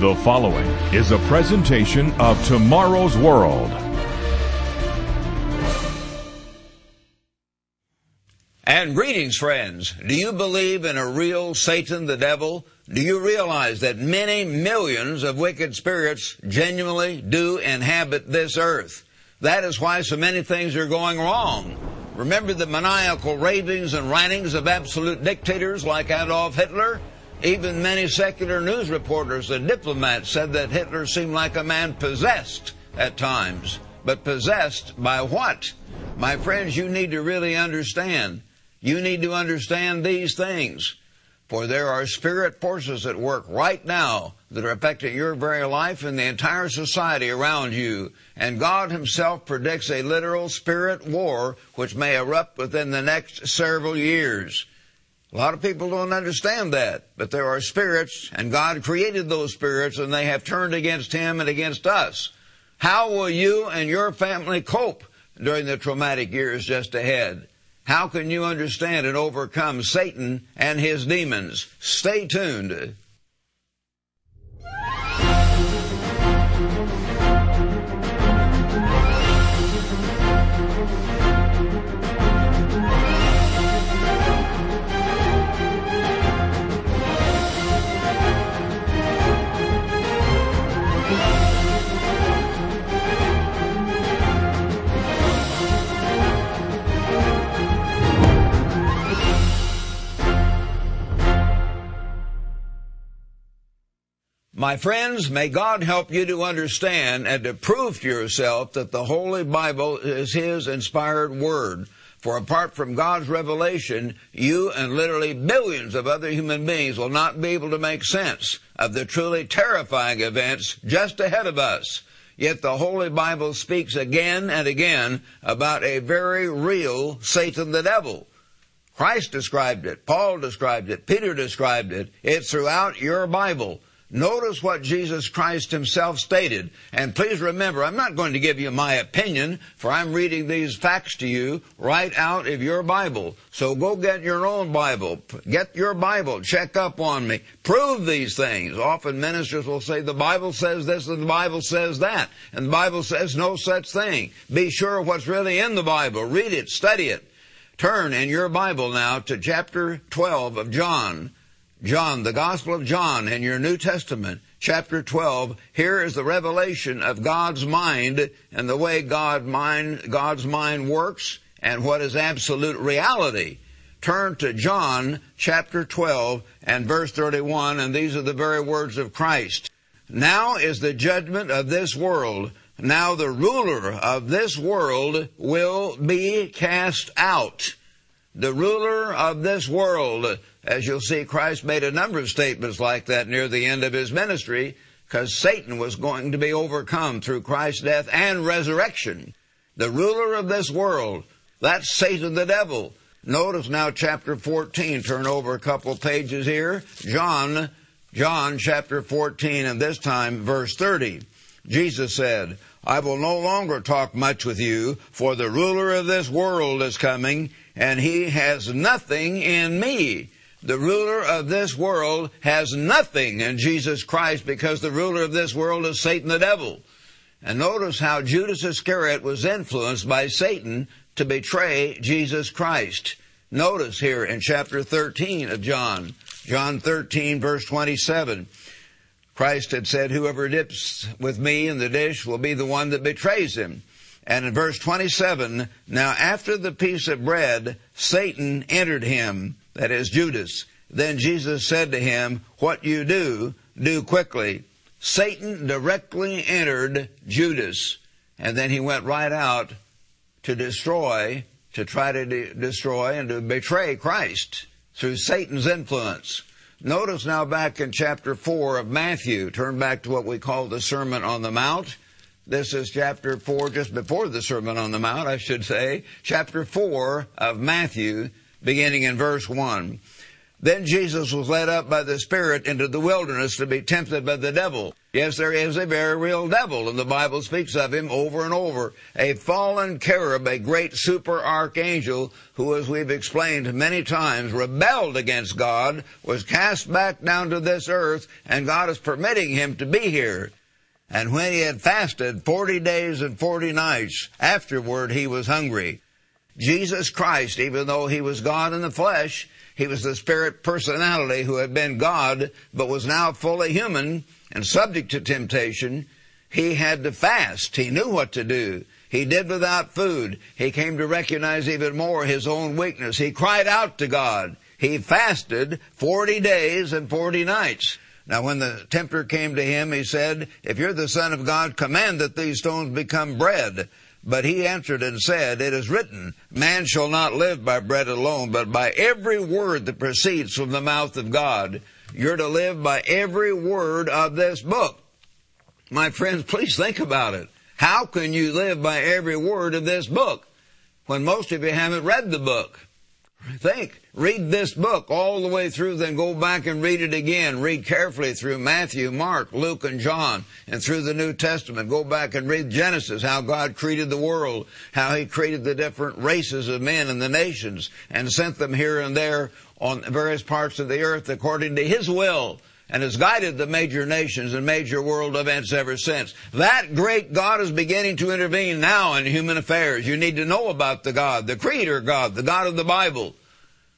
The following is a presentation of Tomorrow's World. And greetings, friends. Do you believe in a real Satan, the devil? Do you realize that many millions of wicked spirits genuinely do inhabit this earth? That is why so many things are going wrong. Remember the maniacal ravings and rantings of absolute dictators like Adolf Hitler? Even many secular news reporters and diplomats said that Hitler seemed like a man possessed at times. But possessed by what? My friends, you need to really understand. You need to understand these things. For there are spirit forces at work right now that are affecting your very life and the entire society around you. And God Himself predicts a literal spirit war which may erupt within the next several years. A lot of people don't understand that, but there are spirits, and God created those spirits, and they have turned against Him and against us. How will you and your family cope during the traumatic years just ahead? How can you understand and overcome Satan and his demons? Stay tuned. My friends, may God help you to understand and to prove to yourself that the Holy Bible is His inspired Word. For apart from God's revelation, you and literally billions of other human beings will not be able to make sense of the truly terrifying events just ahead of us. Yet the Holy Bible speaks again and again about a very real Satan the devil. Christ described it, Paul described it, Peter described it. It's throughout your Bible. Notice what Jesus Christ himself stated. And please remember, I'm not going to give you my opinion, for I'm reading these facts to you right out of your Bible. So go get your own Bible. Get your Bible. Check up on me. Prove these things. Often ministers will say the Bible says this and the Bible says that. And the Bible says no such thing. Be sure what's really in the Bible. Read it. Study it. Turn in your Bible now to chapter 12 of John. John, the Gospel of John in your New Testament, chapter 12, here is the revelation of God's mind and the way God mind, God's mind works and what is absolute reality. Turn to John chapter 12 and verse 31 and these are the very words of Christ. Now is the judgment of this world. Now the ruler of this world will be cast out. The ruler of this world as you'll see, Christ made a number of statements like that near the end of his ministry because Satan was going to be overcome through Christ's death and resurrection. The ruler of this world, that's Satan the devil. Notice now chapter 14, turn over a couple pages here. John, John chapter 14 and this time verse 30. Jesus said, I will no longer talk much with you, for the ruler of this world is coming, and he has nothing in me. The ruler of this world has nothing in Jesus Christ because the ruler of this world is Satan the devil. And notice how Judas Iscariot was influenced by Satan to betray Jesus Christ. Notice here in chapter 13 of John, John 13 verse 27. Christ had said, whoever dips with me in the dish will be the one that betrays him. And in verse 27, now after the piece of bread, Satan entered him that is Judas. Then Jesus said to him, What you do, do quickly. Satan directly entered Judas, and then he went right out to destroy, to try to de- destroy and to betray Christ through Satan's influence. Notice now back in chapter 4 of Matthew, turn back to what we call the Sermon on the Mount. This is chapter 4, just before the Sermon on the Mount, I should say. Chapter 4 of Matthew, beginning in verse 1. Then Jesus was led up by the Spirit into the wilderness to be tempted by the devil. Yes, there is a very real devil, and the Bible speaks of him over and over. A fallen cherub, a great super archangel, who, as we've explained many times, rebelled against God, was cast back down to this earth, and God is permitting him to be here. And when he had fasted forty days and forty nights, afterward he was hungry. Jesus Christ, even though he was God in the flesh, he was the spirit personality who had been God, but was now fully human and subject to temptation. He had to fast. He knew what to do. He did without food. He came to recognize even more his own weakness. He cried out to God. He fasted 40 days and 40 nights. Now when the tempter came to him, he said, If you're the Son of God, command that these stones become bread. But he answered and said, It is written, Man shall not live by bread alone, but by every word that proceeds from the mouth of God. You're to live by every word of this book. My friends, please think about it. How can you live by every word of this book when most of you haven't read the book? Think. Read this book all the way through, then go back and read it again. Read carefully through Matthew, Mark, Luke, and John, and through the New Testament. Go back and read Genesis, how God created the world, how He created the different races of men and the nations, and sent them here and there on various parts of the earth according to His will and has guided the major nations and major world events ever since. That great God is beginning to intervene now in human affairs. You need to know about the God, the Creator God, the God of the Bible,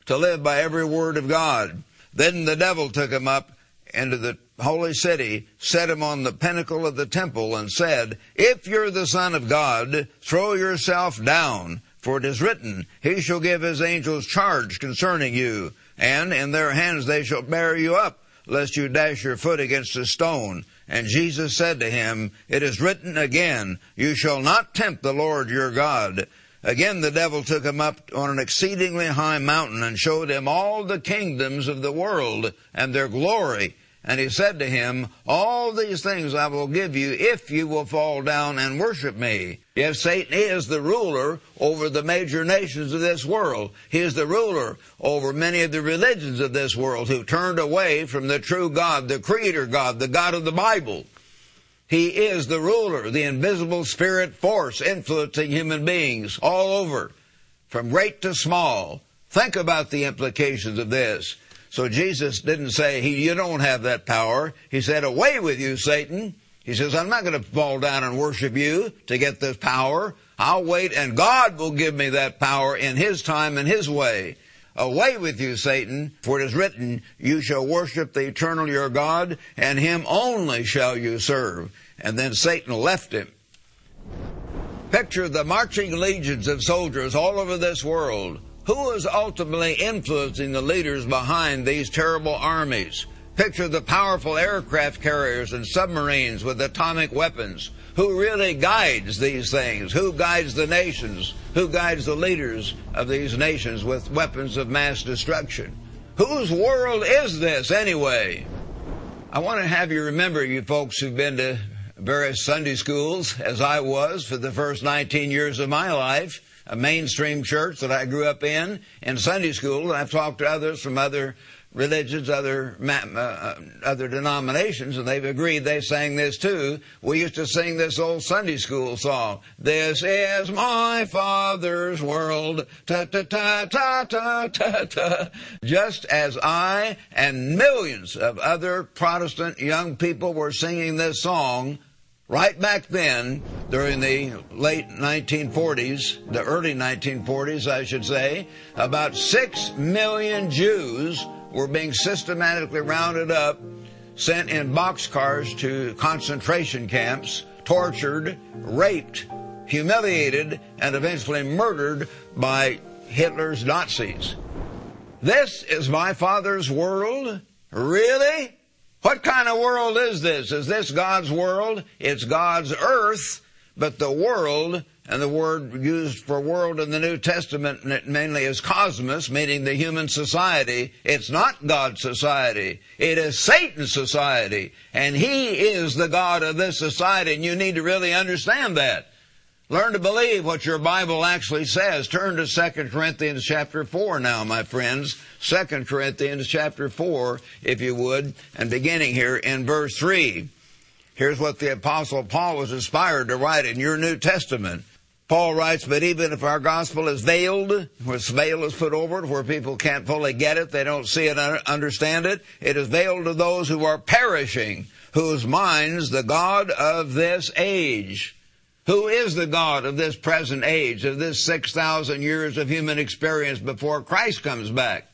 to live by every word of God. Then the devil took him up into the holy city, set him on the pinnacle of the temple, and said, If you're the Son of God, throw yourself down, for it is written, He shall give His angels charge concerning you, and in their hands they shall bear you up lest you dash your foot against a stone. And Jesus said to him, It is written again, You shall not tempt the Lord your God. Again the devil took him up on an exceedingly high mountain and showed him all the kingdoms of the world and their glory and he said to him, All these things I will give you if you will fall down and worship me. Yes, Satan is the ruler over the major nations of this world. He is the ruler over many of the religions of this world who turned away from the true God, the creator God, the God of the Bible. He is the ruler, the invisible spirit force influencing human beings all over, from great to small. Think about the implications of this. So Jesus didn't say, he, you don't have that power. He said, away with you, Satan. He says, I'm not going to fall down and worship you to get this power. I'll wait and God will give me that power in His time and His way. Away with you, Satan, for it is written, you shall worship the eternal your God, and Him only shall you serve. And then Satan left him. Picture the marching legions of soldiers all over this world who is ultimately influencing the leaders behind these terrible armies? Picture the powerful aircraft carriers and submarines with atomic weapons. Who really guides these things? Who guides the nations? Who guides the leaders of these nations with weapons of mass destruction? Whose world is this anyway? I want to have you remember, you folks who've been to various Sunday schools, as I was for the first 19 years of my life, a mainstream church that I grew up in, in Sunday school, and I've talked to others from other religions, other uh, uh, other denominations, and they've agreed. They sang this too. We used to sing this old Sunday school song. This is my Father's world. Ta ta ta ta ta ta ta. Just as I and millions of other Protestant young people were singing this song Right back then, during the late 1940s, the early 1940s, I should say, about six million Jews were being systematically rounded up, sent in boxcars to concentration camps, tortured, raped, humiliated, and eventually murdered by Hitler's Nazis. This is my father's world? Really? What kind of world is this? Is this God's world? It's God's earth, but the world, and the word used for world in the New Testament mainly is cosmos, meaning the human society. It's not God's society. It is Satan's society. And he is the God of this society, and you need to really understand that. Learn to believe what your Bible actually says. Turn to 2 Corinthians chapter 4 now, my friends. 2 Corinthians chapter 4, if you would, and beginning here in verse 3. Here's what the apostle Paul was inspired to write in your New Testament. Paul writes, but even if our gospel is veiled, where veil is put over it, where people can't fully get it, they don't see it, and understand it, it is veiled to those who are perishing, whose minds the God of this age who is the God of this present age, of this 6,000 years of human experience before Christ comes back?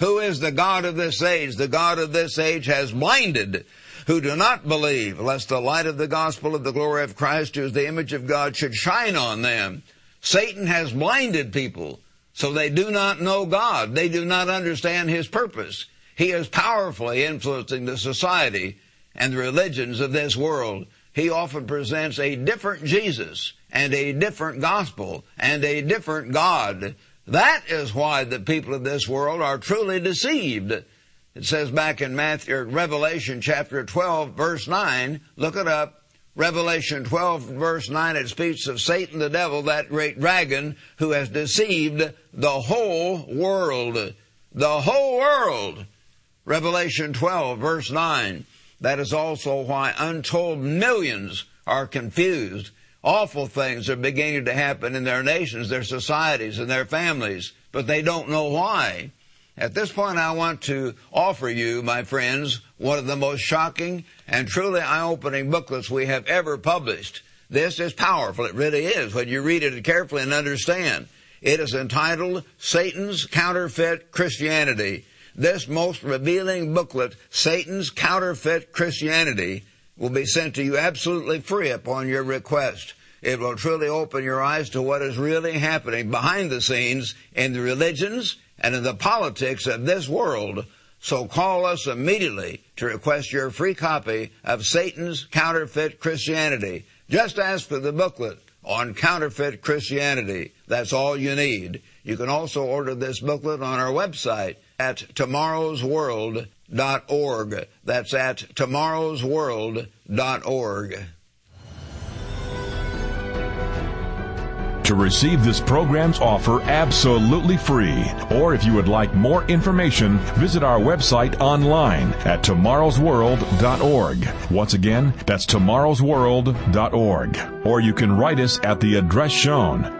Who is the God of this age? The God of this age has blinded who do not believe, lest the light of the gospel of the glory of Christ, who is the image of God, should shine on them. Satan has blinded people, so they do not know God. They do not understand His purpose. He is powerfully influencing the society and the religions of this world he often presents a different Jesus and a different gospel and a different God. That is why the people of this world are truly deceived. It says back in Matthew, Revelation chapter 12 verse 9, look it up. Revelation 12 verse 9, it speaks of Satan the devil, that great dragon who has deceived the whole world. The whole world. Revelation 12 verse 9. That is also why untold millions are confused. Awful things are beginning to happen in their nations, their societies, and their families, but they don't know why. At this point, I want to offer you, my friends, one of the most shocking and truly eye-opening booklets we have ever published. This is powerful. It really is when you read it carefully and understand. It is entitled Satan's Counterfeit Christianity. This most revealing booklet, Satan's Counterfeit Christianity, will be sent to you absolutely free upon your request. It will truly open your eyes to what is really happening behind the scenes in the religions and in the politics of this world. So call us immediately to request your free copy of Satan's Counterfeit Christianity. Just ask for the booklet on counterfeit Christianity. That's all you need. You can also order this booklet on our website at tomorrowsworld.org. That's at tomorrowsworld.org. To receive this program's offer absolutely free, or if you would like more information, visit our website online at tomorrowsworld.org. Once again, that's tomorrowsworld.org. Or you can write us at the address shown.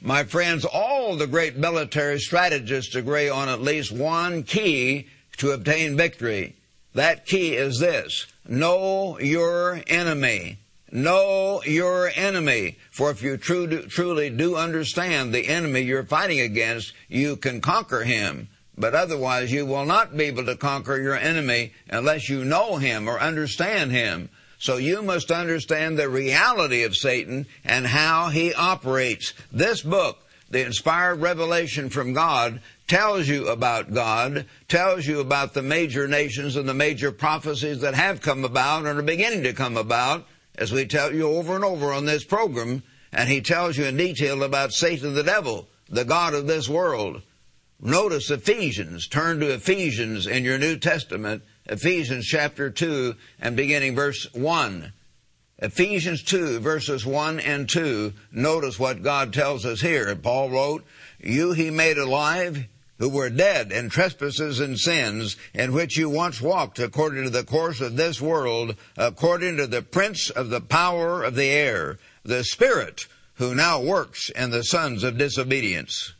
my friends, all the great military strategists agree on at least one key to obtain victory. That key is this. Know your enemy. Know your enemy. For if you true, truly do understand the enemy you're fighting against, you can conquer him. But otherwise, you will not be able to conquer your enemy unless you know him or understand him. So you must understand the reality of Satan and how he operates. This book, the inspired revelation from God, tells you about God, tells you about the major nations and the major prophecies that have come about and are beginning to come about, as we tell you over and over on this program. And he tells you in detail about Satan the devil, the God of this world. Notice Ephesians. Turn to Ephesians in your New Testament Ephesians chapter 2 and beginning verse 1. Ephesians 2 verses 1 and 2, notice what God tells us here. Paul wrote, You he made alive who were dead in trespasses and sins in which you once walked according to the course of this world, according to the prince of the power of the air, the spirit who now works in the sons of disobedience.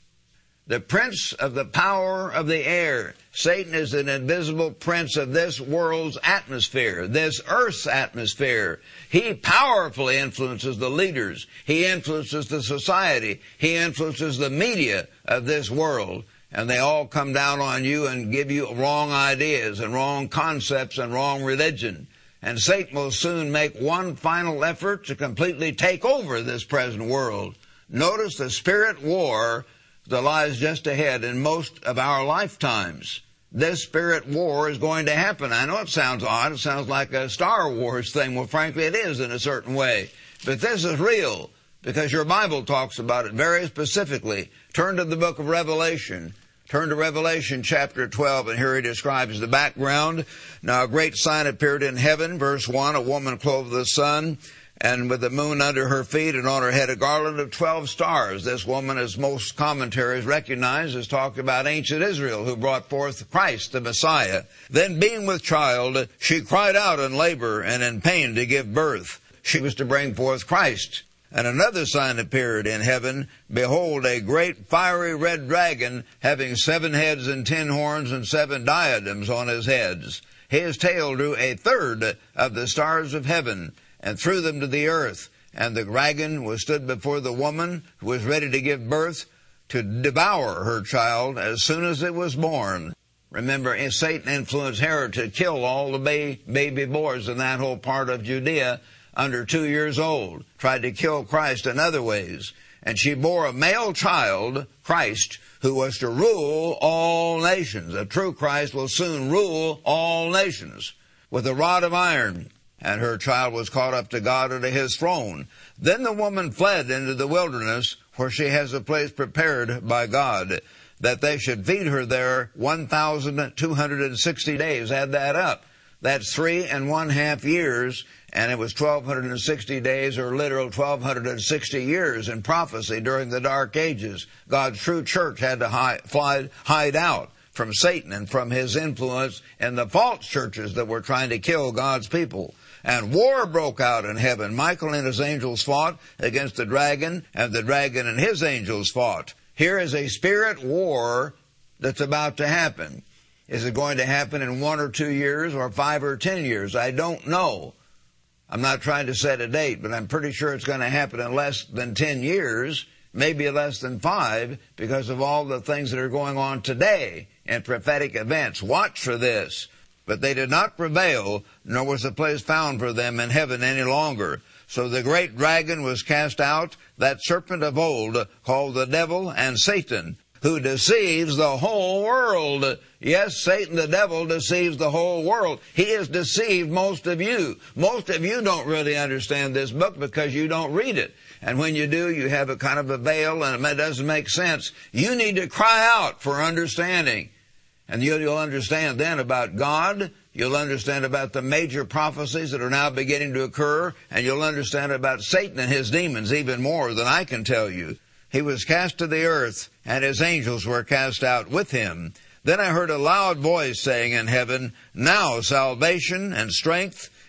The prince of the power of the air. Satan is an invisible prince of this world's atmosphere, this earth's atmosphere. He powerfully influences the leaders. He influences the society. He influences the media of this world. And they all come down on you and give you wrong ideas and wrong concepts and wrong religion. And Satan will soon make one final effort to completely take over this present world. Notice the spirit war that lies just ahead in most of our lifetimes. This spirit war is going to happen. I know it sounds odd. It sounds like a Star Wars thing. Well, frankly, it is in a certain way. But this is real because your Bible talks about it very specifically. Turn to the book of Revelation. Turn to Revelation chapter 12 and here he describes the background. Now a great sign appeared in heaven, verse 1, a woman clothed with the sun and with the moon under her feet and on her head a garland of 12 stars. This woman, as most commentaries recognize, is talking about ancient Israel who brought forth Christ, the Messiah. Then being with child, she cried out in labor and in pain to give birth. She was to bring forth Christ. And another sign appeared in heaven. Behold, a great fiery red dragon having seven heads and ten horns and seven diadems on his heads. His tail drew a third of the stars of heaven and threw them to the earth. And the dragon was stood before the woman who was ready to give birth to devour her child as soon as it was born. Remember, eh, Satan influenced Herod to kill all the ba- baby boys in that whole part of Judea under two years old, tried to kill Christ in other ways. And she bore a male child, Christ, who was to rule all nations. A true Christ will soon rule all nations with a rod of iron and her child was caught up to God and to his throne. Then the woman fled into the wilderness where she has a place prepared by God that they should feed her there 1,260 days. Add that up. That's three and one half years, and it was 1,260 days or literal 1,260 years in prophecy during the Dark Ages. God's true church had to hide, fly, hide out from Satan and from his influence and the false churches that were trying to kill God's people and war broke out in heaven. Michael and his angels fought against the dragon, and the dragon and his angels fought. Here is a spirit war that's about to happen. Is it going to happen in one or two years or five or ten years? I don't know. I'm not trying to set a date, but I'm pretty sure it's going to happen in less than ten years, maybe less than five, because of all the things that are going on today in prophetic events. Watch for this. But they did not prevail, nor was a place found for them in heaven any longer. So the great dragon was cast out, that serpent of old, called the devil and Satan, who deceives the whole world. Yes, Satan the devil deceives the whole world. He has deceived most of you. Most of you don't really understand this book because you don't read it. And when you do, you have a kind of a veil and it doesn't make sense. You need to cry out for understanding. And you'll, you'll understand then about God. You'll understand about the major prophecies that are now beginning to occur. And you'll understand about Satan and his demons even more than I can tell you. He was cast to the earth and his angels were cast out with him. Then I heard a loud voice saying in heaven, Now salvation and strength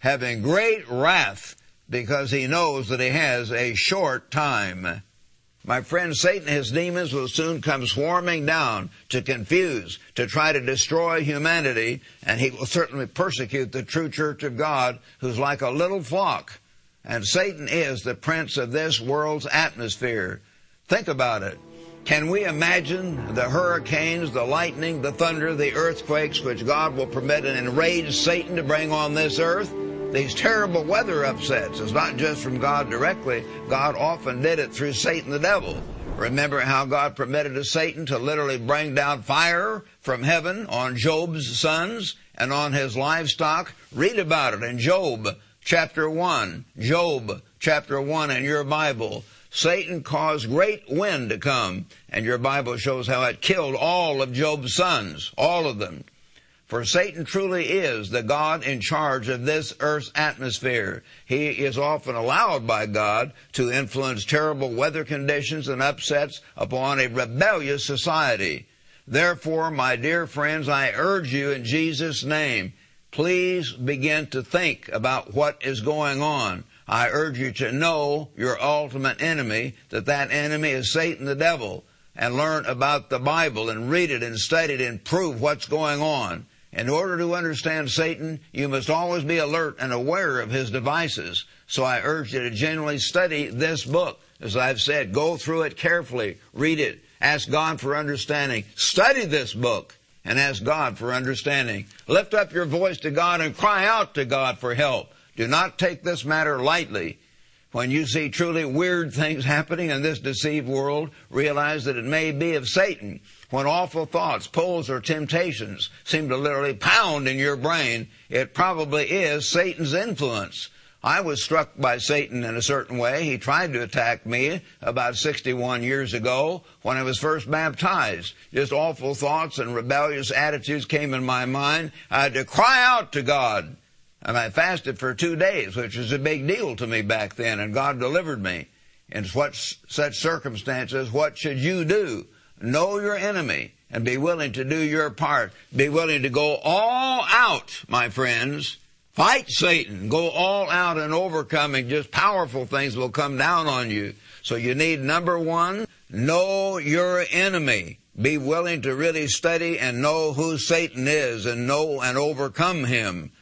having great wrath because he knows that he has a short time. My friend, Satan and his demons will soon come swarming down to confuse, to try to destroy humanity, and he will certainly persecute the true church of God, who's like a little flock. And Satan is the prince of this world's atmosphere. Think about it. Can we imagine the hurricanes, the lightning, the thunder, the earthquakes which God will permit and enrage Satan to bring on this earth? These terrible weather upsets. It's not just from God directly. God often did it through Satan the devil. Remember how God permitted Satan to literally bring down fire from heaven on Job's sons and on his livestock? Read about it in Job chapter 1. Job chapter 1 in your Bible. Satan caused great wind to come, and your Bible shows how it killed all of Job's sons, all of them. For Satan truly is the God in charge of this earth's atmosphere. He is often allowed by God to influence terrible weather conditions and upsets upon a rebellious society. Therefore, my dear friends, I urge you in Jesus' name, please begin to think about what is going on. I urge you to know your ultimate enemy, that that enemy is Satan the devil, and learn about the Bible and read it and study it and prove what's going on. In order to understand Satan, you must always be alert and aware of his devices. So I urge you to genuinely study this book. As I've said, go through it carefully, read it, ask God for understanding. Study this book and ask God for understanding. Lift up your voice to God and cry out to God for help. Do not take this matter lightly. When you see truly weird things happening in this deceived world, realize that it may be of Satan. When awful thoughts, pulls, or temptations seem to literally pound in your brain, it probably is Satan's influence. I was struck by Satan in a certain way. He tried to attack me about 61 years ago when I was first baptized. Just awful thoughts and rebellious attitudes came in my mind. I had to cry out to God. And I fasted for two days, which was a big deal to me back then, and God delivered me. In such, such circumstances, what should you do? Know your enemy and be willing to do your part. Be willing to go all out, my friends. Fight Satan. Go all out and overcoming. Just powerful things will come down on you. So you need number one, know your enemy. Be willing to really study and know who Satan is and know and overcome him.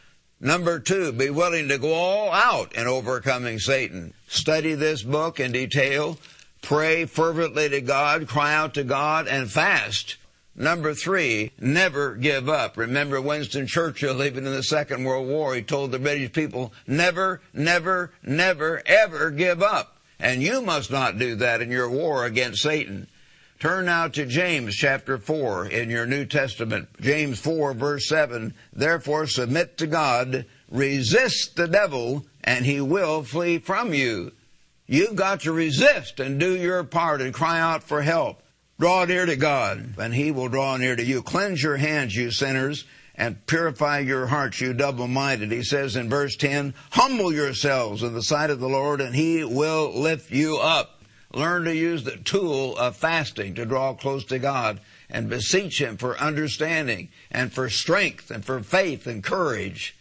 Number two, be willing to go all out in overcoming Satan. Study this book in detail. Pray fervently to God, cry out to God, and fast. Number three, never give up. Remember Winston Churchill, even in the Second World War, he told the British people, never, never, never, ever give up. And you must not do that in your war against Satan. Turn now to James chapter 4 in your New Testament. James 4 verse 7. Therefore submit to God, resist the devil, and he will flee from you. You've got to resist and do your part and cry out for help. Draw near to God, and he will draw near to you. Cleanse your hands, you sinners, and purify your hearts, you double-minded. He says in verse 10, humble yourselves in the sight of the Lord, and he will lift you up. Learn to use the tool of fasting to draw close to God and beseech Him for understanding and for strength and for faith and courage.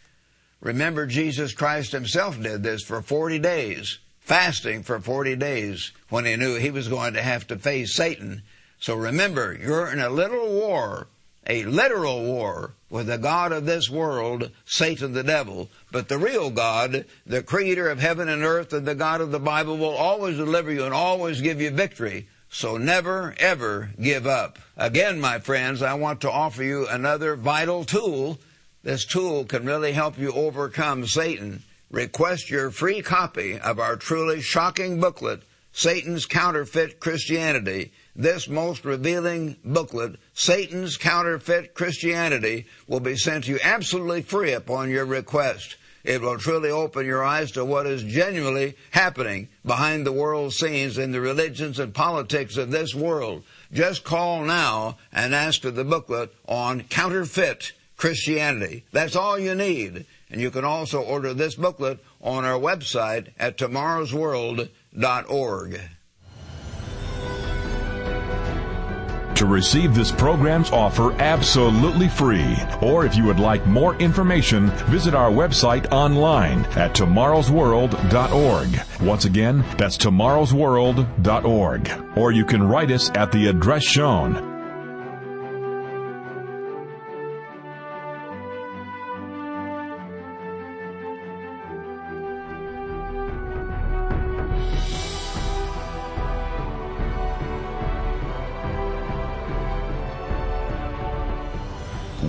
Remember, Jesus Christ Himself did this for 40 days, fasting for 40 days when He knew He was going to have to face Satan. So remember, you're in a little war a literal war with the God of this world, Satan the devil. But the real God, the creator of heaven and earth and the God of the Bible will always deliver you and always give you victory. So never ever give up. Again, my friends, I want to offer you another vital tool. This tool can really help you overcome Satan. Request your free copy of our truly shocking booklet, Satan's Counterfeit Christianity. This most revealing booklet, Satan's Counterfeit Christianity, will be sent to you absolutely free upon your request. It will truly open your eyes to what is genuinely happening behind the world scenes in the religions and politics of this world. Just call now and ask for the booklet on counterfeit Christianity. That's all you need. And you can also order this booklet on our website at tomorrowsworld.org. To receive this program's offer absolutely free, or if you would like more information, visit our website online at tomorrowsworld.org. Once again, that's tomorrowsworld.org. Or you can write us at the address shown.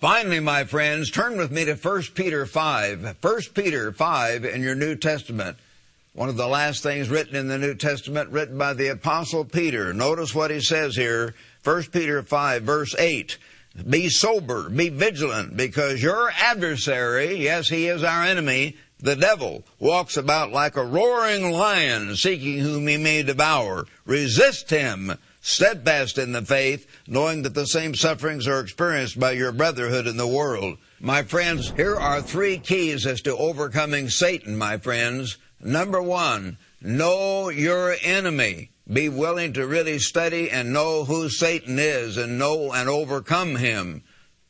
Finally, my friends, turn with me to 1 Peter 5. 1 Peter 5 in your New Testament. One of the last things written in the New Testament, written by the Apostle Peter. Notice what he says here. 1 Peter 5 verse 8. Be sober, be vigilant, because your adversary, yes, he is our enemy, the devil, walks about like a roaring lion, seeking whom he may devour. Resist him steadfast in the faith, knowing that the same sufferings are experienced by your brotherhood in the world. My friends, here are three keys as to overcoming Satan, my friends. Number one, know your enemy. Be willing to really study and know who Satan is and know and overcome him.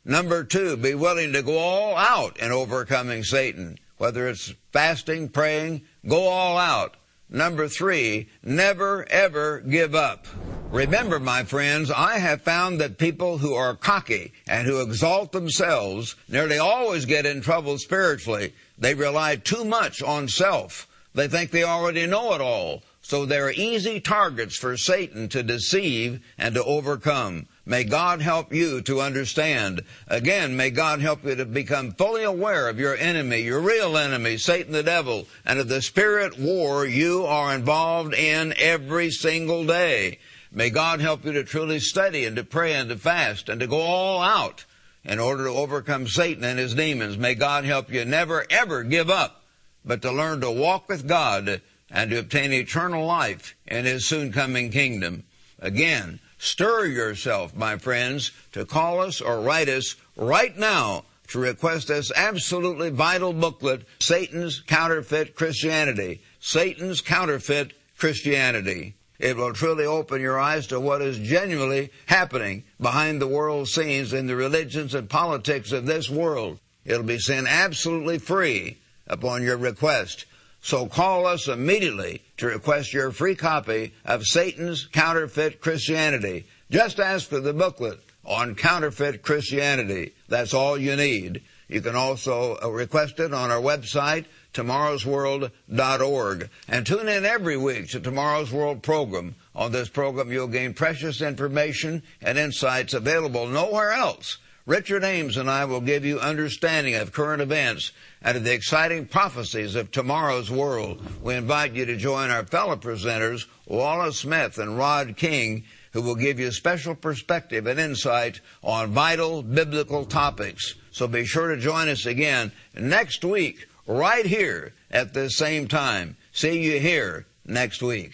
Number two, be willing to go all out in overcoming Satan. Whether it's fasting, praying, go all out. Number three, never ever give up. Remember, my friends, I have found that people who are cocky and who exalt themselves nearly always get in trouble spiritually. They rely too much on self. They think they already know it all. So they're easy targets for Satan to deceive and to overcome. May God help you to understand. Again, may God help you to become fully aware of your enemy, your real enemy, Satan the devil, and of the spirit war you are involved in every single day. May God help you to truly study and to pray and to fast and to go all out in order to overcome Satan and his demons. May God help you never ever give up, but to learn to walk with God and to obtain eternal life in his soon coming kingdom. Again, Stir yourself, my friends, to call us or write us right now to request this absolutely vital booklet, Satan's Counterfeit Christianity. Satan's Counterfeit Christianity. It will truly open your eyes to what is genuinely happening behind the world scenes in the religions and politics of this world. It'll be sent absolutely free upon your request. So call us immediately to request your free copy of Satan's Counterfeit Christianity. Just ask for the booklet on counterfeit Christianity. That's all you need. You can also uh, request it on our website, tomorrowsworld.org. And tune in every week to Tomorrow's World program. On this program, you'll gain precious information and insights available nowhere else. Richard Ames and I will give you understanding of current events and of the exciting prophecies of tomorrow's world. We invite you to join our fellow presenters, Wallace Smith and Rod King, who will give you special perspective and insight on vital biblical topics. So be sure to join us again next week, right here at the same time. See you here next week.